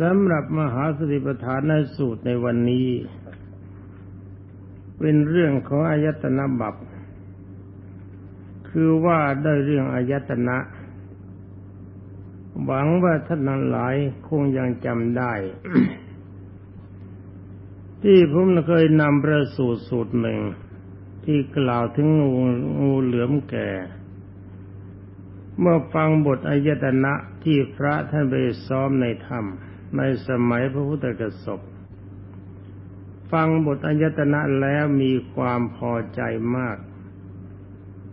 สำหรับมหาสติปัฏฐานในสูตรในวันนี้ เป็นเรื่องของอายตนะบับคือว่าได้เรื่องอายตนะ หวังว่าท่านนั้นหลายคงยังจำได้ ที่ผมเคยนำประสูตรสูตรหนึ่ง ที่กล่าวถึงงูงูเหลือมแก่ เมื่อฟังบทอายตนะที่พระท่านไปซ้อมในธรรม ในสมัยพระพุทธกสบฟังบทอัญญตนะแล้วมีความพอใจมาก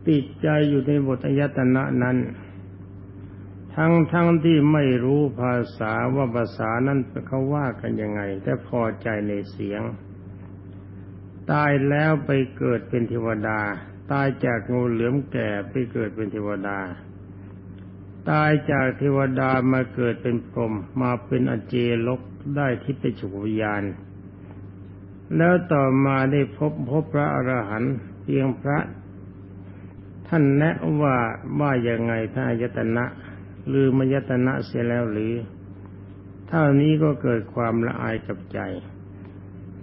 ติดใจอยู่ในบทอัญญตนะนั้น ทั้งทั้งที่ไม่รู้ภาษาว่าภาษานั้นเขาว่ากันยังไง แต่พอใจในเสียง ตายแล้วไปเกิดเป็นเทวดา ตายจากงูเหลือมแก่ไปเกิดเป็นเทวดา ตายจากเทวดามาเกิดเป็นพรหมมาเป็นอเจลกได้ทิพยฉุกวิญญาณ แล้วต่อมาได้พบพบพระอรหันต์เพียงพระ ท่านแนะว่าว่าอย่างไงท่านยตนะหรือมยตนะเสียแล้วหรือ เท่านี้ก็เกิดความละอายกับใจ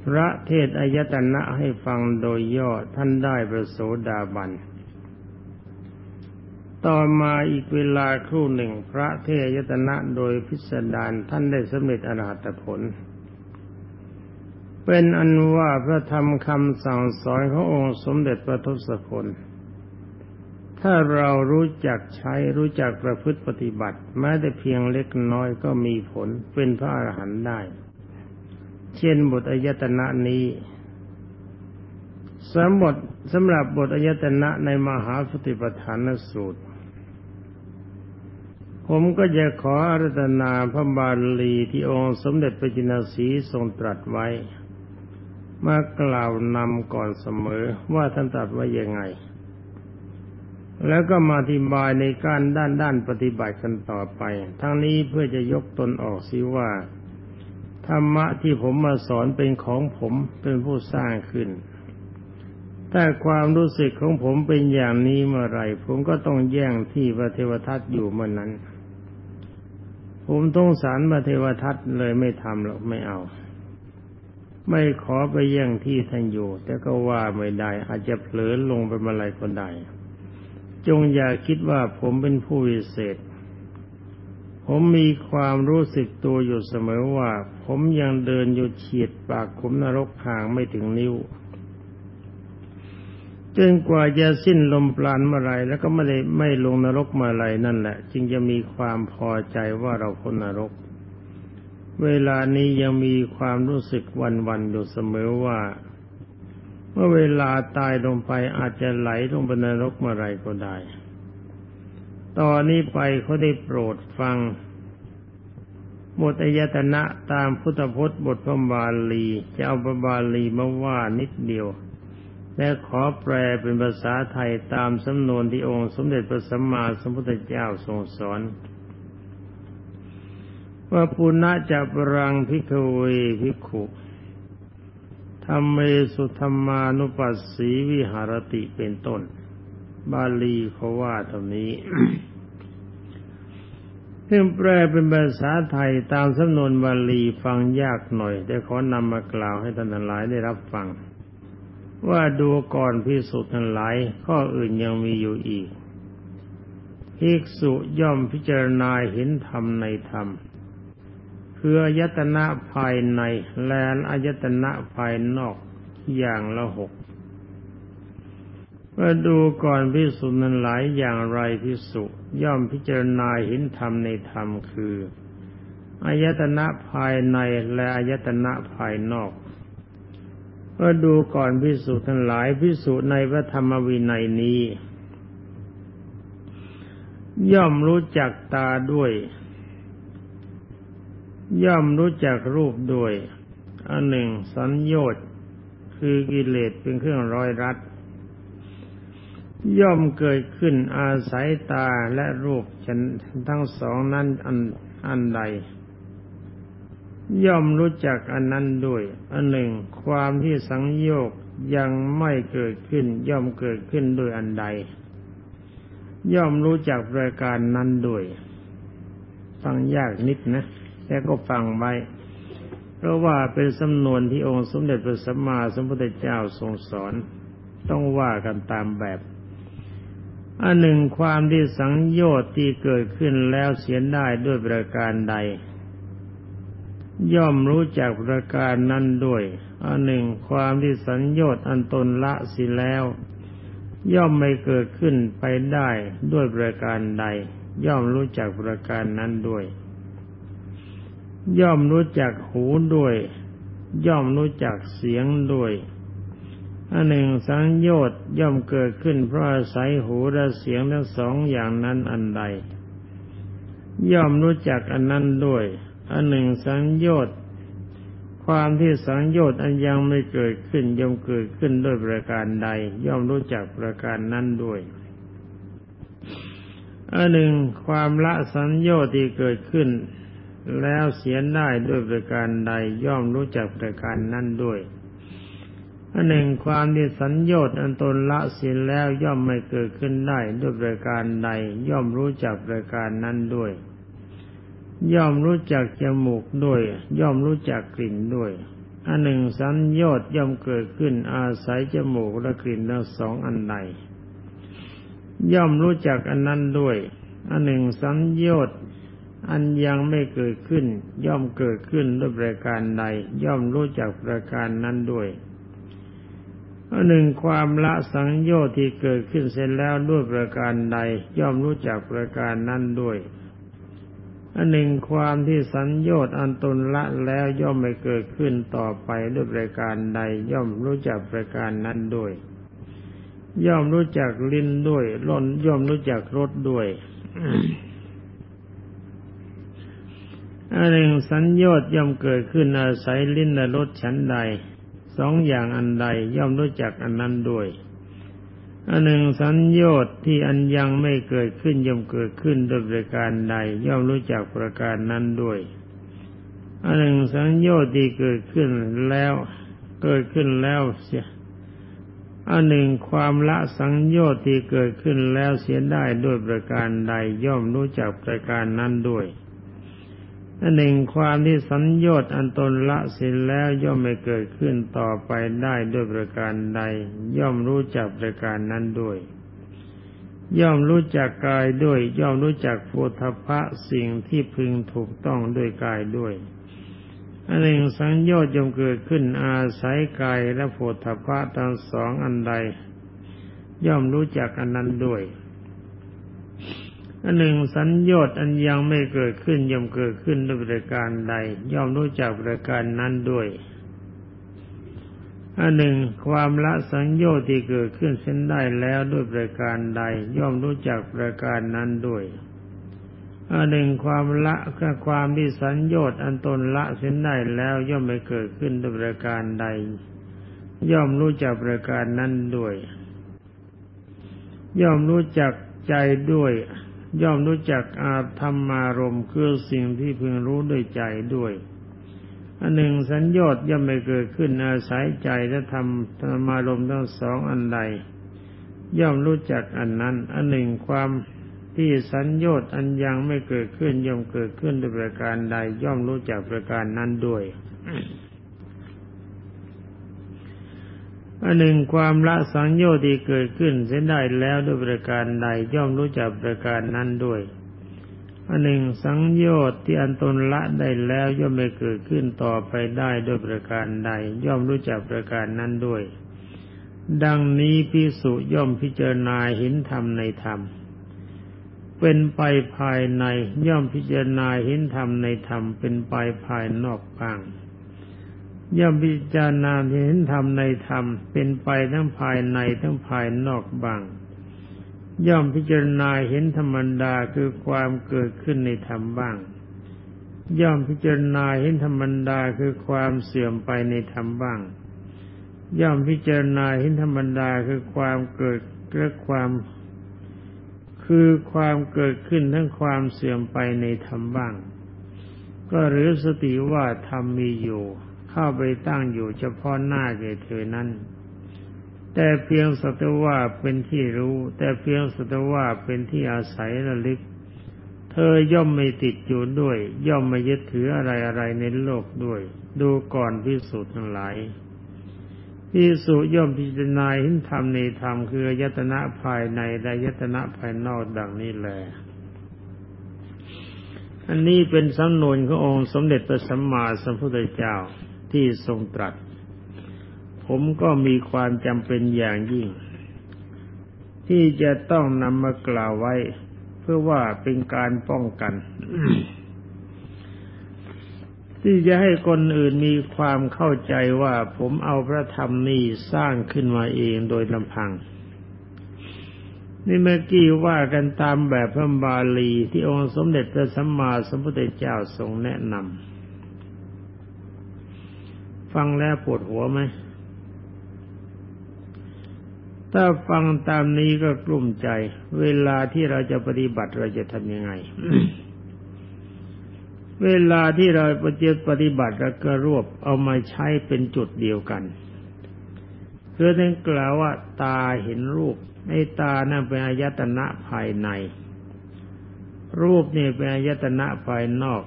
พระเทศอายตนะให้ฟังโดยย่อท่านได้ประโสดาบัน ต่อมาอีกเวลาครู่หนึ่งพระเทยตนะโดยพิสดารท่านได้สำเร็จอรหัตผล เป็นอันว่าพระธรรมคำสั่งสอนขององค์สมเด็จพระทศพลถ้าเรารู้จักใช้รู้จักประพฤติปฏิบัติ แม้แต่เพียงเล็กน้อยก็มีผลเป็นพระอรหันต์ได้เช่นบทอายตนะนี้สมบทสำหรับบทอายตนะในมหาสติปัฏฐานสูตร ผมก็จะขออารัตนาพระบาลีที่องค์สมเด็จพระจินสีทรงตรัสไว้ มากล่าวนำก่อนเสมอว่าท่านตรัสไว้ยังไง แล้วก็มาอธิบายในการด้านด้านปฏิบัติกันต่อไป ทั้งนี้เพื่อจะยกตนออกสิว่า ธรรมะที่ผมมาสอนเป็นของผมเป็นผู้สร้างขึ้นถ้าความรู้สึกของผมเป็นอย่างนี้เมื่อไรผมก็ต้องแย่งที่พระเทวทัตอยู่เมื่อนนั้น ผมต้องสารมาเทวทัตเลยไม่ทำหรอกไม่เอา ไม่ขอไปแย่งที่ท่านอยู่ แต่ก็ว่าไม่ได้ อาจจะเผลอลงไปมาอะไรก็ได้จงอย่าคิดว่าผมเป็นผู้วิเศษ ผมมีความรู้สึกตัวอยู่เสมอว่า ผมยังเดินอยู่เฉียดปากขุมนรกห่างไม่ถึงนิ้ว จนกว่าจะสิ้นลมปราณเมื่อไรแล้วก็ไม่ได้ไม่ลงนรกเมื่อไรนั่นแหละ จึงจะมีความพอใจว่าเราพ้นนรก เวลานี้ยังมีความรู้สึกวันวันอยู่เสมอว่า เมื่อเวลาตายลงไปอาจจะไหลลงไปนรกเมื่อไรก็ได้ ตอนนี้ไปเขาได้โปรดฟังบทอายตนะตามพุทธพจน์บทพระบาลีจะเอาพระบาลีมาว่านิดเดียว และขอแปลเป็นภาษาไทยตามสำนวนที่องค์สมเด็จพระสัมมาสัมพุทธเจ้าทรงสอนว่าปุณะจะปรังพิกเวพิขุธรรมเมสุธรรมานุปัสสีวิหารติเป็นต้น บาลีเขาว่าตรงนี้ ซึ่งแปลเป็นภาษาไทยตามสำนวนบาลีฟังยากหน่อย แต่ขอนำมากล่าวให้ท่านหลายได้รับฟัง ว่าดูก่อนพิสุทั้งหลาย ข้ออื่นยังมีอยู่อีกภิกษุย่อมพิจารณาเห็นธรรมในธรรมคืออายตนะภายในและอายตนะภายนอกอย่างละหกว่าดูก่อนพิสุนั้นหลายอย่างไรพิสุย่อมพิจารณาเห็นธรรมในธรรมคืออายตนะภายในและอายตนะภายนอก ก็ดูก่อนพิสูจน์ทั้งหลายพิสูจน์ในพระธรรมวินัยนี้ ย่อมรู้จักตาด้วย ย่อมรู้จักรูปด้วย อันหนึ่งสัญญชน์คือกิเลสเป็นเครื่องร้อยรัดย่อมเกิดขึ้นอาศัยตาและรูปฉันทั้งสองนั้นอันอันใด ย่อมรู้จักอันนั้นด้วย อันหนึ่ง ความที่สังโยกยังไม่เกิดขึ้น ย่อมเกิดขึ้นด้วยอันใด ย่อมรู้จักประการนั้นด้วย ฟังยากนิดนะ แต่ก็ฟังไว้ เพราะว่าเป็นสำนวนที่องค์สมเด็จพระสัมมาสัมพุทธเจ้าทรงสอน ต้องว่ากันตามแบบอันหนึ่งความที่สังโยชน์ที่เกิดขึ้นแล้วเสียได้ด้วยประการใด ย่อมรู้จักประการนั้นด้วย อันหนึ่งความที่สัญโยชน์อันตนละสิแล้ว ย่อมไม่เกิดขึ้นไปได้ด้วยประการใด ย่อมรู้จักประการนั้นด้วย ย่อมรู้จักหูด้วย ย่อมรู้จักเสียงด้วยอันหนึ่งสังโยชน์ย่อมเกิดขึ้นเพราะอาศัยหูและเสียงทั้งสองอย่างนั้นอันใด ย่อมรู้จักอันนั้นด้วย อันหนึ่งสังโยชน์ความที่สังโยชน์อันยังไม่เกิดขึ้นย่อมเกิดขึ้นด้วยประการใด ย่อมรู้จักประการนั้นด้วยอันหนึ่งความละสัญโยชน์ที่เกิดขึ้น แล้วเสียได้ด้วยประการใด ย่อมรู้จักประการนั้นด้วยอันหนึ่งความที่สัญญต์อันตนละสินแล้วย่อมไม่เกิดขึ้นได้ด้วยประการใดย่อมรู้จักประการนั้นด้วย ย่อมรู้จักจมูกด้วย ย่อมรู้จักกลิ่นด้วยอันหนึ่งสัญญต์ย่อมเกิดขึ้นอาศัยจมูกและกลิ่นทั้งสองอันใดย่อมรู้จักอันนั้นด้วย อันหนึ่งสัญญต์อันยังไม่เกิดขึ้น ย่อมเกิดขึ้นด้วยประการใดย่อมรู้จักประการนั้นด้วยอันหนึ่งความละสังโยชน์ที่เกิดขึ้นเสร็จแล้วด้วยประการใดย่อมรู้จักประการนั้นด้วย อันหนึ่งความที่สัญโยชน์อันตนละแล้วย่อมไม่เกิดขึ้นต่อไปด้วยประการใดย่อมรู้จักประการนั้นด้วย ย่อมรู้จักลิ้นด้วยล้นย่อมรู้จักรสด้วยอันหนึ่งสัญญชน์ย่อมเกิดขึ้นอาศัยลิ้นและรสชั้นใดสองอย่างอันใดย่อมรู้จักอันนั้นด้วย อันหนึ่งสัญญชน์ที่อันยังไม่เกิดขึ้นย่อมเกิดขึ้นด้วยประการใดย่อมรู้จักประการนั้นด้วยอันหนึ่งสัญญชน์ที่เกิดขึ้นแล้วเกิดขึ้นแล้วเสียอันหนึ่งความละสังโยชน์ที่เกิดขึ้นแล้วเสียได้ด้วยประการใดย่อมรู้จักประการนั้นด้วย อันหนึ่งความที่สัญญอดอันตนละเสิ้นแล้วย่อมไม่เกิดขึ้นต่อไปได้ด้วยประการใด ย่อมรู้จักประการนั้นด้วย ย่อมรู้จักกายด้วย ย่อมรู้จักโพธพะสิ่งที่พึงถูกต้องด้วยกายด้วยอันหนึ่งสังโยชน์ย่อมเกิดขึ้นอาศัยกายและโพธพะทั้งสองอันใด ย่อมรู้จักอันนั้นด้วย อันหนึ่งสัญญต์อันยังไม่เกิดขึ้นย่อมเกิดขึ้นด้วยประการใด ย่อมรู้จักประการนั้นด้วยอันหนึ่งความละสัญญต์ที่เกิดขึ้นเส้นได้แล้วด้วยประการใด ย่อมรู้จักประการนั้นด้วยอันหนึ่งความละก็ความที่สัญญต์อันตนละเส้นได้แล้วย่อมไม่เกิดขึ้นด้วยประการใด ย่อมรู้จักประการนั้นด้วย ย่อมรู้จักใจด้วย ย่อมรู้จักอาธรรมารมคือสิ่งที่พึงรู้ด้วยใจด้วยอันหนึ่งสัญญอดย่อมไม่เกิดขึ้นอาศัยใจและธรรมธรรมารมทั้งสองอันใด ย่อมรู้จักอันนั้น อันหนึ่งความที่สัญญอดอันยังไม่เกิดขึ้นย่อมเกิดขึ้นด้วยประการใด ย่อมรู้จักประการนั้นด้วย อันหนึ่งความละสังโยชน์ที่เกิดขึ้นเส้นได้แล้วด้วยประการใดย่อมรู้จักประการนั้นด้วยอันหนึ่งสังโยชน์ที่อันตนละได้แล้วย่อมไม่เกิดขึ้นต่อไปได้ด้วยประการใดย่อมรู้จักประการนั้นด้วย ดังนี้พิสุย่อมพิจารณาเห็นธรรมในธรรม เป็นไปภายในย่อมพิจารณาเห็นธรรมในธรรมเป็นไปภายนอกบ้าง ย่อมพิจารณาเห็นธรรมในธรรม เป็นไปทั้งภายในทั้งภายนอกบ้างย่อมพิจารณาเห็นธรรมดาคือความเกิดขึ้นในธรรมบ้าง ย่อมพิจารณาเห็นธรรมดาคือความเสื่อมไปในธรรมบ้าง ย่อมพิจารณาเห็นธรรมดาคือความเกิดและความคือความเกิดขึ้นทั้งความเสื่อมไปในธรรมบ้าง ก็หรือสติว่าธรรมมีอยู่ เข้าไปตั้งอยู่เฉพาะหน้าแก่เธอนั้น แต่เพียงสัตว่าเป็นที่รู้ แต่เพียงสัตว่าเป็นที่อาศัยระลึก เธอย่อมไม่ติดอยู่ด้วย ย่อมไม่ยึดถืออะไรอะไรในโลกด้วย ดูก่อนพิสูจน์ทั้งหลายพิสุย่อมพิจารณาเห็นธรรมในธรรมคือยตนะภายในและยตนะภายนอกดังนี้แลอันนี้เป็นสำนวนขององค์สมเด็จพระสัมมาสัมพุทธเจ้า ที่ทรงตรัส ผมก็มีความจำเป็นอย่างยิ่ง ที่จะต้องนำมากล่าวไว้ เพื่อว่าเป็นการป้องกัน ที่จะให้คนอื่นมีความเข้าใจว่าผมเอาพระธรรมนี้สร้างขึ้นมาเองโดยลำพังนี่เมื่อกี้ว่ากันตามแบบพระบาลีที่องค์สมเด็จพระสัมมาสัมพุทธเจ้าทรงแนะนำ ฟังแล้วปวดหัวไหมถ้าฟังตามนี้ก็กลุ้มใจ เวลาที่เราจะปฏิบัติเราจะทำยังไง เวลาที่เราปฏิปฏิบัติแล้วก็รวบเอามาใช้เป็นจุดเดียวกันเพื่อท่านกล่าวว่า ตาเห็นรูปในตานั่นเป็นอายตนะภายใน รูปนี่เป็นอายตนะภายนอก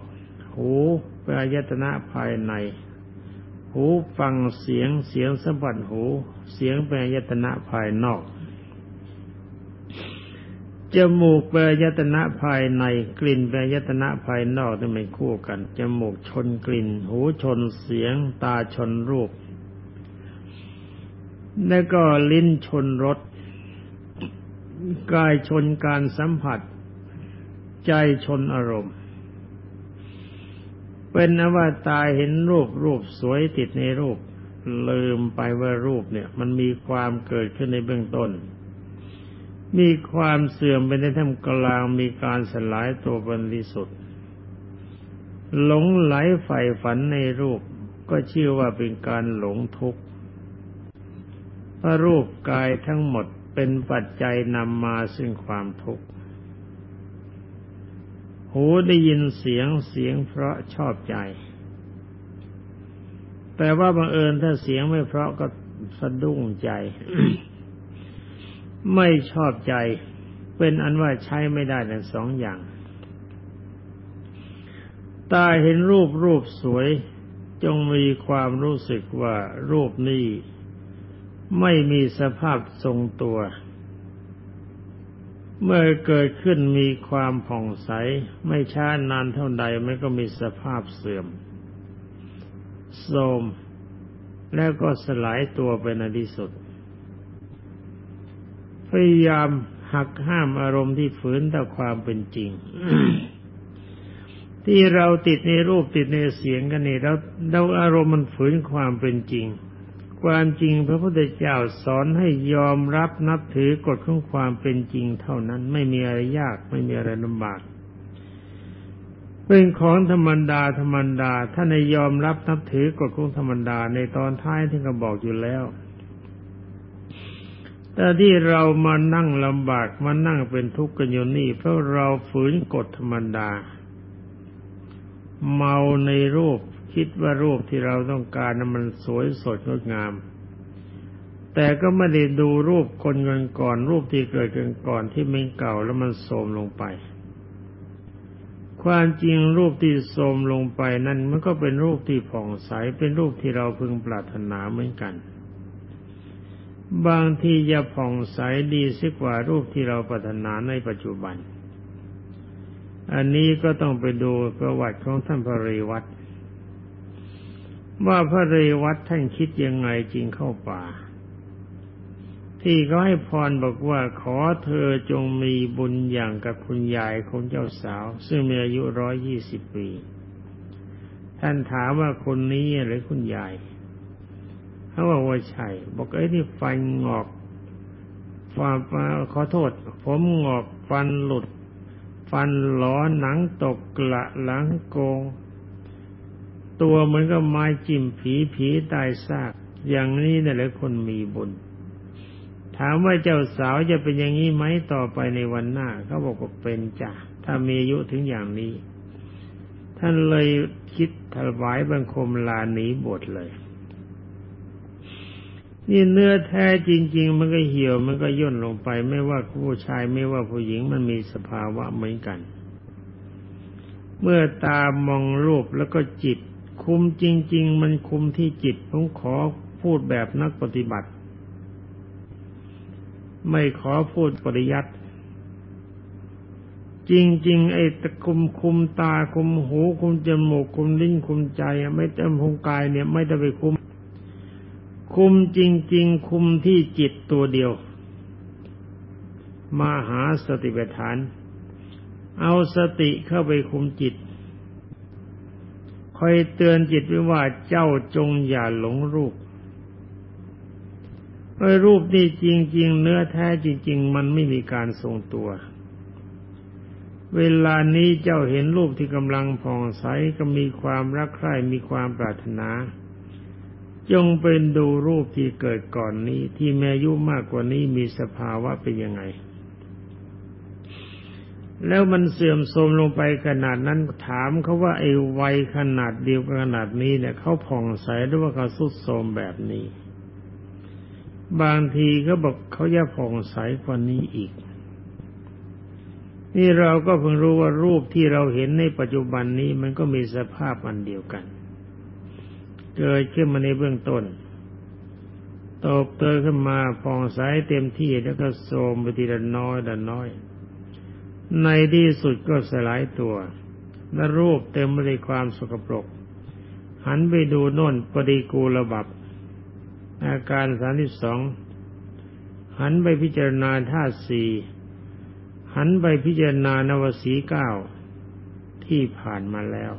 หูเป็นอายตนะภายใน หูฟังเสียงเสียงสัมผัสหู เสียงเป็นยตนะภายนอกจมูกแปลยตนะภายในกลิ่นแปลยตนะภายนอกนี่ไม่คู่กันจมูกชนกลิ่น หูชนเสียง ตาชนรูป แล้วก็ลิ้นชนรสกายชนการสัมผัส ใจชนอารมณ์ เป็นนว่าตาเห็นรูปรูปสวยติดในรูป ลืมไปว่ารูปเนี่ย มันมีความเกิดขึ้นในเบื้องต้น มีความเสื่อมไปในท่ามกลางมีการสลายตัวบริสุทธิ์หลงไหลใฝ่ฝันในรูปก็ชื่อว่าเป็นการหลงทุกข์เพราะรูปกายทั้งหมดเป็นปัจจัยนำมาซึ่งความทุกข์ หูได้ยินเสียงเสียงเพราะชอบใจ แต่ว่าบังเอิญถ้าเสียงไม่เพราะก็สะดุ้งใจ ไม่ชอบใจ เป็นอันว่าใช้ไม่ได้ทั้งสองอย่าง ตาเห็นรูปรูปสวย จงมีความรู้สึกว่ารูปนี้ไม่มีสภาพทรงตัว เมื่อเกิดขึ้นมีความผ่องใส ไม่ช้านานเท่าใดมันก็มีสภาพเสื่อมโทมแล้วก็สลายตัวไปในที่สุด พยายามหักห้ามอารมณ์ที่ฝืนต่อความเป็นจริง ที่เราติดในรูปติดในเสียงกันนี่แล้วเราอารมณ์มันฝืนความเป็นจริง ความจริงพระพุทธเจ้าสอนให้ยอมรับนับถือกฎของความเป็นจริงเท่านั้นไม่มีอะไรยากไม่มีอะไรลำบากเป็นของธรรมดาธรรมดาถ้าในยอมรับนับถือกฎของธรรมดาในตอนท้ายที่เขาบอกอยู่แล้ว แต่ที่เรามานั่งลำบากมานั่งเป็นทุกข์กันอยู่นี่เพราะเราฝืนกฎธรรมดา เมาในรูป คิดว่ารูปที่เราต้องการนั้นมันสวยสดงดงาม แต่ก็ไม่ได้ดูรูปคนเงินก่อน รูปที่เกิดกันก่อนที่มันเก่าแล้วมันโทมลงไป ความจริงรูปที่โทมลงไปนั้นมันก็เป็นรูปที่ผ่องใสเป็นรูปที่เราพึงปรารถนาเหมือนกัน บางทีจะผ่องใสดีสิกว่ารูปที่เราปรารถนาในปัจจุบันอันนี้ก็ต้องไปดูประวัติของท่านพระเรวัต ว่าพระเรวัตท่านคิดยังไงจริงเข้าป่า ที่เขาให้พรบอกว่าขอเธอจงมีบุญอย่างกับคุณยายของเจ้าสาว ซึ่งมีอายุร้อยยี่สิบปี ท่านถามว่าคนนี้หรือคุณยายเขาบอกว่าใช่บอกไอ้ที่ฟันงอกฟันขอโทษ ผมงอกฟันหลุด ฟันหลอหนังตกกระหลังโกง ตัวเหมือนกับไม้จิ้มผีผีตายซาก อย่างนี้นี่แหละคนมีบุญ ถามว่าเจ้าสาวจะเป็นอย่างนี้ไหมต่อไปในวันหน้าเขาบอกว่าเป็นจ้ะถ้ามีอายุถึงอย่างนี้ ท่านเลยคิดถวายบังคมลาหนีบทเลยนี่เนื้อแท้จริง ๆ มันก็เหี่ยวมันก็ย่นลงไป ไม่ว่าผู้ชายไม่ว่าผู้หญิงมันมีสภาวะเหมือนกัน เมื่อตามองรูปแล้วก็จิต คุมจริง ๆ มันคุมที่จิตผมขอพูดแบบนักปฏิบัติ ไม่ขอพูดปริยัติ จริง ๆ ไอ้ตะคุมคุมตาคุมหู คุมจมูกคุมลิ้นคุมใจไม่เต็มคุมกายเนี่ย ไม่ได้ไปคุม คุมจริง ๆ คุมที่จิตตัวเดียวมาหาสติปัฏฐาน เอาสติเข้าไปคุมจิต คอยเตือนจิตไว้ว่าเจ้าจงอย่าหลงรูปไอ้รูปนี่จริง ๆ เนื้อแท้จริง ๆ มันไม่มีการทรงตัว เวลานี้เจ้าเห็นรูปที่กำลังผ่องใสก็มีความรักใคร่มีความปรารถนา จงเป็นดูรูปที่เกิดก่อนนี้ที่แม่ยุมากกว่านี้มีสภาวะเป็นยังไง แล้วมันเสื่อมโทรมลงไปขนาดนั้นถามเขาว่าไอ้วัยขนาดเดียวกันขนาดนี้เนี่ยเขาผ่องใสหรือว่าเขาสุดโทรมแบบนี้ บางทีก็บอกเขาจะผ่องใสกว่านี้อีก นี่เราก็เพิ่งรู้ว่ารูปที่เราเห็นในปัจจุบันนี้มันก็มีสภาพอันเดียวกันเกิดขึ้นมาในเบื้องต้นตบเตยขึ้นมาฟองใสเต็มที่แล้วก็โทรมไปทีละน้อยละน้อย ในที่สุดก็สลายตัวและรูปเต็มไปด้วยความสกปรก หันไปดูโน่นปฏิกูลบับ อาการสามสิบสองหันไปพิจารณาธาตุสี่หันไปพิจารณานวสีเก้าที่ผ่านมาแล้ว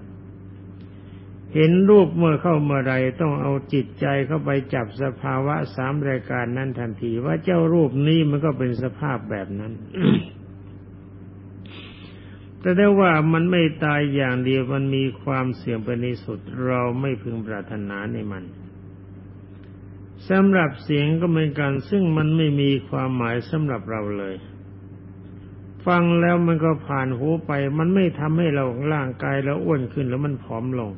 เห็นรูปเมื่อเข้าเมื่อไรต้องเอาจิตใจเข้าไปจับสภาวะสามรายการนั้นทันที ว่าเจ้ารูปนี้มันก็เป็นสภาพแบบนั้น แต่ได้ว่ามันไม่ตายอย่างเดียวมันมีความเสี่ยงไปในสุดเราไม่พึงปรารถนาในมันสำหรับเสียงก็เหมือนกันซึ่งมันไม่มีความหมายสำหรับเราเลย ฟังแล้วมันก็ผ่านหูไป มันไม่ทำให้เราร่างกายเราอ้วนขึ้นแล้วมันผอมลง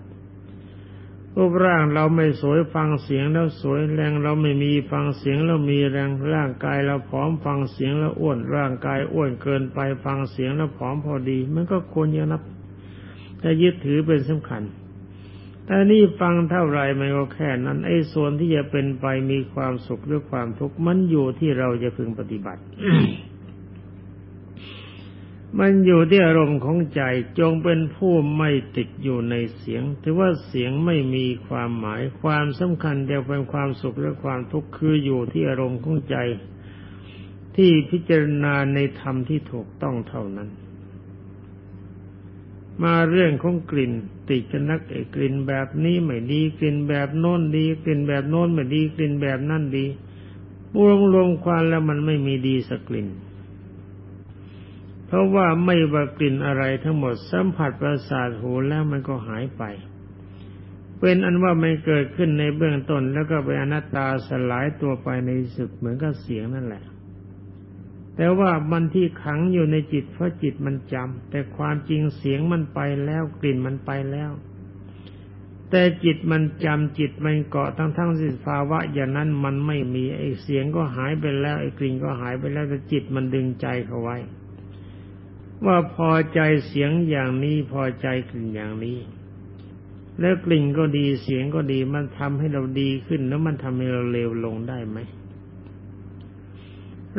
รูปร่างเราไม่สวยฟังเสียงแล้วสวยแรงเราไม่มีฟังเสียงแล้วมีแรงร่างกายเราผอมฟังเสียงแล้วอ้วนร่างกายอ้วนเกินไปฟังเสียงแล้วผอมพอดี มันก็ควรจะนับจะยึดถือเป็นสำคัญ แต่นี่ฟังเท่าไรมันก็แค่นั้นไอ้ส่วนที่จะเป็นไปมีความสุขหรือความทุกข์มันอยู่ที่เราจะพึงปฏิบัติ มันอยู่ที่อารมณ์ของใจจงเป็นผู้ไม่ติดอยู่ในเสียง ถือว่าเสียงไม่มีความหมายความสำคัญเดียวเป็นความสุขและความทุกข์คืออยู่ที่อารมณ์ของใจ ที่พิจารณาในธรรมที่ถูกต้องเท่านั้น มาเรื่องของกลิ่น ติดกันนักเอกลิ่นแบบนี้ไม่ดีกลิ่นแบบโน้นดีกลิ่นแบบโน้นไม่ดีกลิ่นแบบนั่นดีรวมรวมความแล้วมันไม่มีดีสักกลิ่น เพราะว่าไม่ว่ากลิ่นอะไรทั้งหมดสัมผัสประสาทหูแล้วมันก็หายไป เป็นอันว่ามันเกิดขึ้นในเบื้องต้นแล้วก็เป็นอนัตตาสลายตัวไปในสุดเหมือนกับเสียงนั่นแหละ แต่ว่ามันที่ขังอยู่ในจิตเพราะจิตมันจำแต่ความจริงเสียงมันไปแล้วกลิ่นมันไปแล้ว แต่จิตมันจำจิตมันเกาะทั้งทั้งสิภาวะ อย่างนั้นมันไม่มีไอ้เสียงก็หายไปแล้วไอ้กลิ่นก็หายไปแล้วแต่จิตมันดึงใจเขาไว้ ว่าพอใจเสียงอย่างนี้พอใจกลิ่นอย่างนี้ แล้วกลิ่นก็ดีเสียงก็ดีมันทำให้เราดีขึ้นแล้วมันทำให้เราเลวลงได้ไหม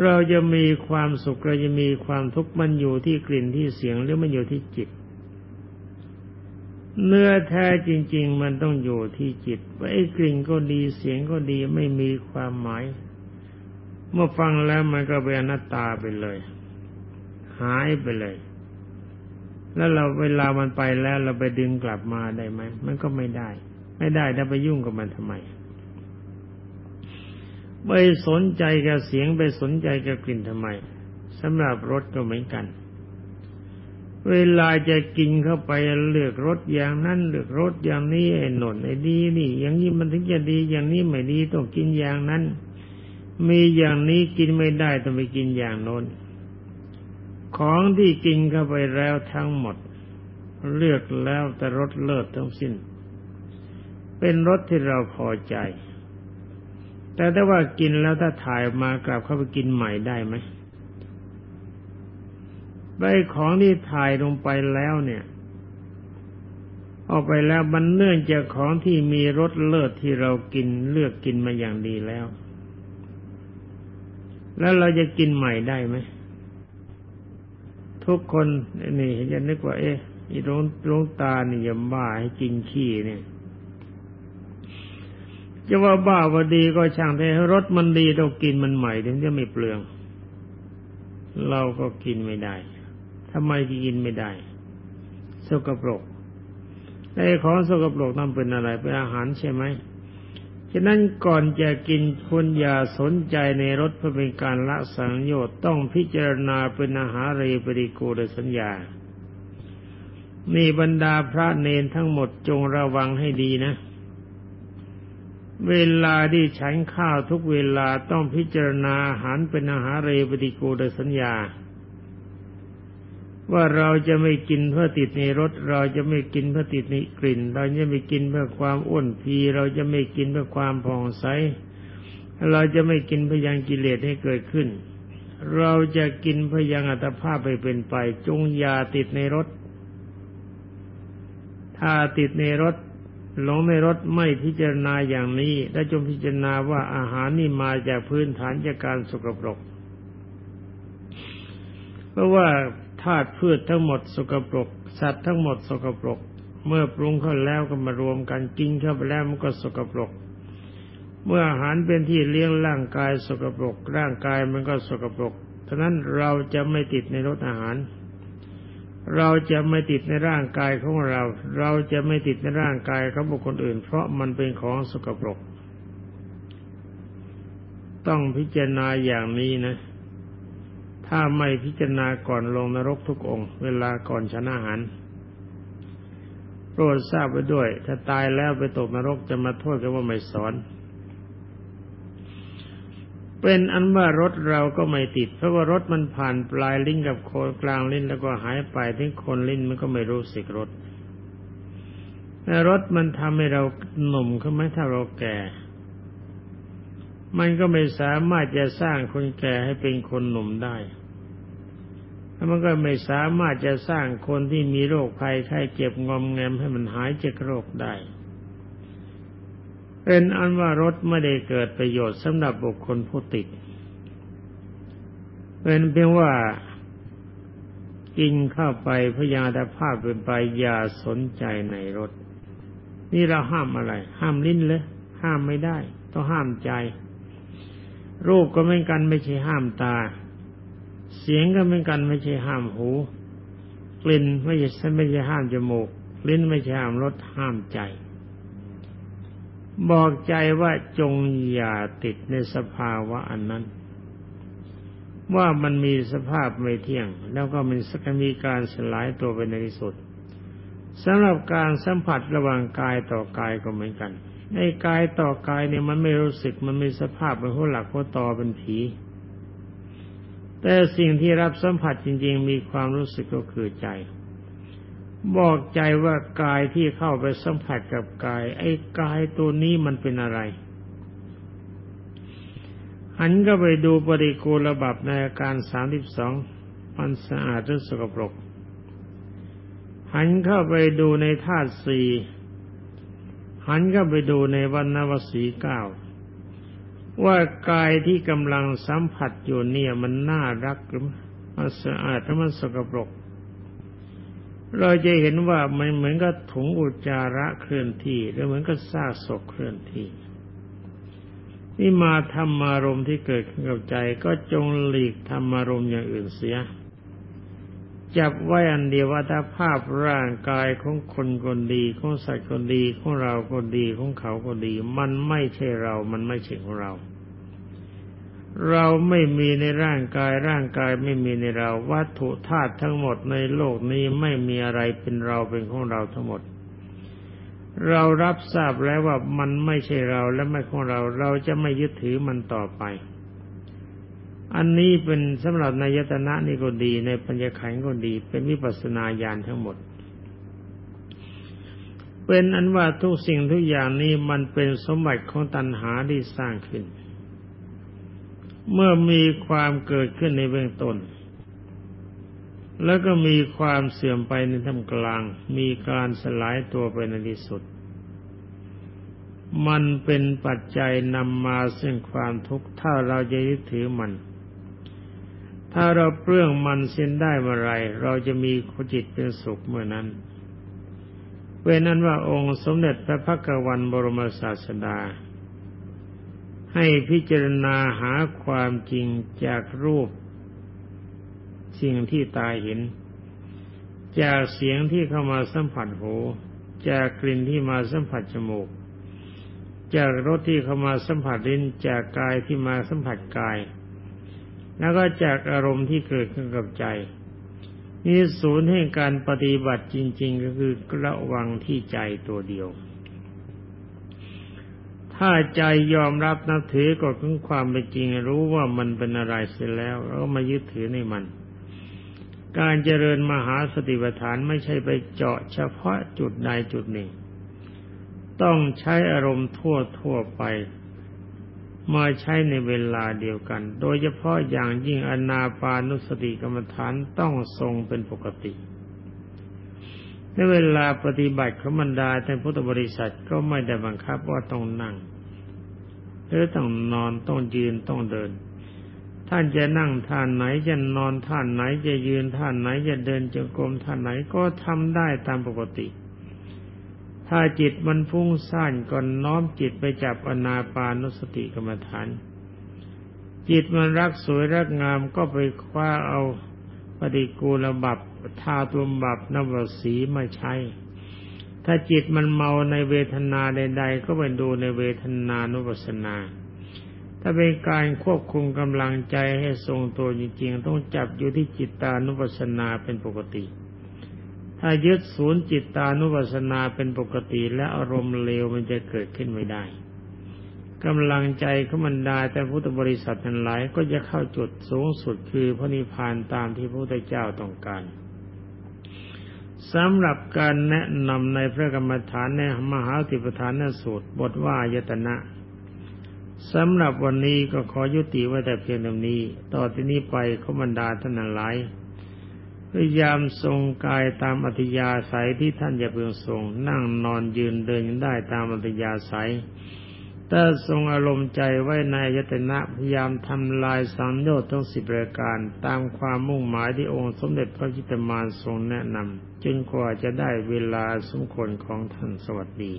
เราจะมีความสุขเราจะมีความทุกข์มันอยู่ที่กลิ่นที่เสียงหรือมันอยู่ที่จิต เนื้อแท้จริง ๆ มันต้องอยู่ที่จิตว่าไอ้กลิ่นก็ดีเสียงก็ดีไม่มีความหมาย เมื่อฟังแล้วมันก็เป็นอนัตตาไปเลย หายไปเลย แล้วเราเวลามันไปแล้วเราไปดึงกลับมาได้ไหมมันก็ไม่ได้ ไม่ได้ถ้าไปยุ่งกับมันทำไมไปสนใจกับเสียงไปสนใจกับกลิ่นทำไมสำหรับรสก็เหมือนกัน เวลาจะกินเข้าไปเลือกรสอย่างนั้นเลือกรสอย่างนี้ไอ้หนนไอ้ดีนี่ อย่างนี้มันถึงจะดีอย่างนี้ไม่ดีต้องกินอย่างนั้น มีอย่างนี้กินไม่ได้ต้องไปกินอย่างโน้น ของที่กินเข้าไปแล้วทั้งหมด เลือกแล้วแต่รสเลิศทั้งสิ้น เป็นรสที่เราพอใจ แต่ถ้าว่ากินแล้วถ้าถ่ายมากลับเข้าไปกินใหม่ได้ไหมใบของที่ถ่ายลงไปแล้วเนี่ยออกไปแล้วมันเนื่องจากของที่มีรสเลิศที่เรากินเลือกกินมาอย่างดีแล้ว แล้วเราจะกินใหม่ได้ไหม ทุกคนนี่จะนึกว่า เอ๊ะอีลงลงตานี่ยบ้าให้กินขี้เนี่ยจะว่าบ้าว่าดีก็ช่างแต่รสมันดีเรากินมันใหม่ถึงจะไม่เปลือง เราก็กินไม่ได้ทำไมกินไม่ได้ สกปรกไอ้ของสกปรกนั่นเป็นอะไรเป็นอาหารใช่ไหม ฉะนั้นก่อนจะกินคุณอย่าสนใจในรสเพื่อเป็นการละสังโยชน์ต้องพิจารณาเป็นอาหารเรปริโกดสัญญา นี่บรรดาพระเนนทั้งหมดจงระวังให้ดีนะ เวลาที่ฉันข้าวทุกเวลาต้องพิจารณาอาหารเป็นอาหารเรปฏิกูลสัญญา ว่าเราจะไม่กินเพื่อติดในรสเราจะไม่กินเพื่อติดในกลิ่น เราจะไม่กินเพื่อความอ้วนพีเราจะไม่กินเพื่อความผ่องใสเราจะไม่กินพยังกิเลสให้เกิดขึ้น เราจะกินพยังอัตภาพไปเป็นไป จงอย่าติดในรสถ้าติดในรถหลงในรถไม่พิจารณาอย่างนี้ และจงพิจารณาว่าอาหารนี่มาจากพื้นฐานจากการสกปรก เพราะว่า ธาตุพืชทั้งหมดสกปรก สัตว์ทั้งหมดสกปรก เมื่อปรุงเข้าแล้วก็มารวมกันกินเข้าไปแล้วมันก็สกปรก เมื่ออาหารเป็นที่เลี้ยงร่างกายสกปรก ร่างกายมันก็สกปรกฉะนั้นเราจะไม่ติดในรสอาหาร เราจะไม่ติดในร่างกายของเรา เราจะไม่ติดในร่างกายของบุคคลอื่น เพราะมันเป็นของสกปรก ต้องพิจารณาอย่างนี้นะ ถ้าไม่พิจารณาก่อนลงนรกทุกองค์ เวลาก่อนชนะหันโปรดทราบไว้ด้วย ถ้าตายแล้วไปตกนรกจะมาโทษกันว่าไม่สอน เป็นอันว่ารถเราก็ไม่ติด เพราะว่ารถมันผ่านปลายลิ้นกับโคนกลางลิ้นแล้วก็หายไปที่คนลิ้นมันก็ไม่รู้สึกรถรถมันทำให้เราหนุ่มขึ้นไหมถ้าเราแก่ มันก็ไม่สามารถจะสร้างคนแก่ให้เป็นคนหนุ่มได้แล้วมันก็ไม่สามารถจะสร้างคนที่มีโรคภัยไข้เจ็บงอมแงมให้มันหายจากโรคได้ เป็นอันว่ารถไม่ได้เกิดประโยชน์สำหรับบุคคลผู้ติด เป็นเพียงว่ากินเข้าไปพยาธภาพเป็นไปอย่าสนใจในรถ นี่เราห้ามอะไร ห้ามลิ้นเลยห้ามไม่ได้ ต้องห้ามใจ รูปก็เหมือนกันไม่ใช่ห้ามตา เสียงก็เหมือนกันไม่ใช่ห้ามหู กลิ่นไม่ใช่ไม่ใช่ห้ามจมูก ลิ้นไม่ใช่ห้ามรสห้ามใจ บอกใจว่าจงอย่าติดในสภาวะอันนั้น ว่ามันมีสภาพไม่เที่ยง แล้วก็มันสักมีการสลายตัวไปในที่สุดสำหรับการสัมผัสระหว่างกายต่อกายก็เหมือนกัน ในกายต่อกายเนี่ยมันไม่รู้สึกมันมีสภาพเป็นหัวหลักหัวต่อเป็นผี แต่สิ่งที่รับสัมผัสจริง ๆ มีความรู้สึกก็คือใจ บอกใจว่ากายที่เข้าไปสัมผัสกับกาย ไอ้กายตัวนี้มันเป็นอะไรหันก็ไปดูปริโกลบับในอาการสามสิบสองมันสะอาดหรือสกปรกหันเข้าไปดูในธาตุสี่ หันเข้าไปดูในวันนวสีเก้าว่ากายที่กำลังสัมผัสอยู่เนี่ยมันน่ารักหรือมันสะอาดหรือมันสกปรก เราจะเห็นว่ามันเหมือนกับถุงอุจจาระเคลื่อนที่หรือเหมือนกับซากศพเคลื่อนที่นี่มาธรรมารมที่เกิดขึ้นกับใจก็จงหลีกธรรมารมอย่างอื่นเสีย จับไว้อันเดียวว่าถ้าภาพร่างกายของคนคนดีของสัตว์คนดีของเราคนดีของเขาคนดี มันไม่ใช่เรา มันไม่ใช่ของเรา เราไม่มีในร่างกายร่างกายไม่มีในเรา วัตถุธาตุทั้งหมดในโลกนี้ไม่มีอะไรเป็นเราเป็นของเราทั้งหมด เรารับทราบแล้วว่ามันไม่ใช่เราและไม่ของเรา เราจะไม่ยึดถือมันต่อไป อันนี้เป็นสำหรับนายตนะนี่ก็ดี ในปัญญาขันก็ดี เป็นวิปัสสนาญาณทั้งหมด เป็นอันว่าทุกสิ่งทุกอย่างนี้มันเป็นสมบัติของตัณหาที่สร้างขึ้น เมื่อมีความเกิดขึ้นในเบื้องต้น แล้วก็มีความเสื่อมไปในท่ามกลาง มีการสลายตัวไปในที่สุด มันเป็นปัจจัยนำมาซึ่งความทุกข์ถ้าเราจะยึดถือมัน ถ้าเราเปลื้องมันเส้นได้เมื่อไรเราจะมีจิตเป็นสุขเมื่อนั้นเป็นนั้นว่าองค์สมเด็จพระพักวันบรมศาสดา ให้พิจารณาหาความจริงจากรูป สิ่งที่ตาเห็น จากเสียงที่เข้ามาสัมผัสหูจากกลิ่นที่มาสัมผัสจมูก จากรสที่เข้ามาสัมผัสลิ้นจากกายที่มาสัมผัสกาย แล้วก็จากอารมณ์ที่เกิดขึ้นกับใจนี่ศูนย์ให้การปฏิบัติจริง ๆ ก็คือระวังที่ใจตัวเดียว ถ้าใจยอมรับนับถือกฎของความเป็นจริง รู้ว่ามันเป็นอะไรเสร็จแล้วเรามายึดถือในมัน การเจริญมหาสติปัฏฐานไม่ใช่ไปเจาะเฉพาะจุดใดจุดหนึ่ง ต้องใช้อารมณ์ทั่วทั่วไป มาใช้ในเวลาเดียวกัน โดยเฉพาะอย่างยิ่งอนาปานุสติกรรมฐานต้องทรงเป็นปกติ ในเวลาปฏิบัติของบรรดาท่านพุทธบริษัทก็ไม่ได้บังคับว่าต้องนั่ง หรือต้องนอนต้องยืนต้องเดิน ท่านจะนั่งท่านไหนจะนอนท่านไหนจะยืนท่านไหนจะเดินจงกรมท่านไหนก็ทำได้ตามปกติ ถ้าจิตมันฟุ้งซ่านก่อนน้อมจิตไปจับอนาปานุสติกรรมฐาน จิตมันรักสวยรักงามก็ไปคว้าเอาปฏิกูลบับทาตัวบับนวสีมาใช้ ถ้าจิตมันเมาในเวทนาใด ๆ ก็ไปดูในเวทนานุปัสนา ถ้าเป็นการควบคุมกำลังใจให้ทรงตัวจริงๆ ต้องจับอยู่ที่จิตตานุปัสนาเป็นปกติ ถ้ายึดศูนย์จิตตานุปัสสนาเป็นปกติและอารมณ์เลวมันจะเกิดขึ้นไม่ได้กำลังใจขมันดาแต่พุทธบริษัททั้งหลายก็จะเข้าจุดสูงสุดคือพระนิพพานตามที่พระพุทธเจ้าต้องการสำหรับการแนะนำในพระกรรมฐานในมหาติปฐานสูตร บทว่ายตนะสำหรับวันนี้ก็ขอยุติไว้แต่เพียงเท่านี้ ต่อที่นี้ไปขมันดาท่านหลาย พยายามทรงกายตามอัธยาศัยที่ท่านจะเพื่อทรง นั่งนอนยืนเดินได้ตามอัธยาศัยถ้าทรงอารมณ์ใจไว้ในยตนะพยายามทำลายสังโยชน์ทั้งสิบรายการตามความมุ่งหมายที่องค์สมเด็จพระจิตมารทรงแนะนำจนกว่าจะได้เวลาสมควรของท่านสวัสดี